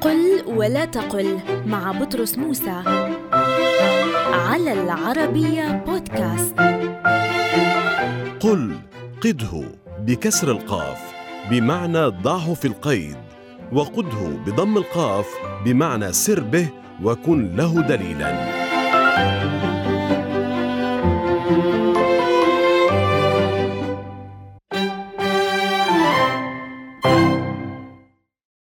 قل ولا تقل مع بطرس موسى. على العربية بودكاست. قل قده بكسر القاف بمعنى ضعه في القيد وقده بضم القاف بمعنى سر به وكن له دليلا.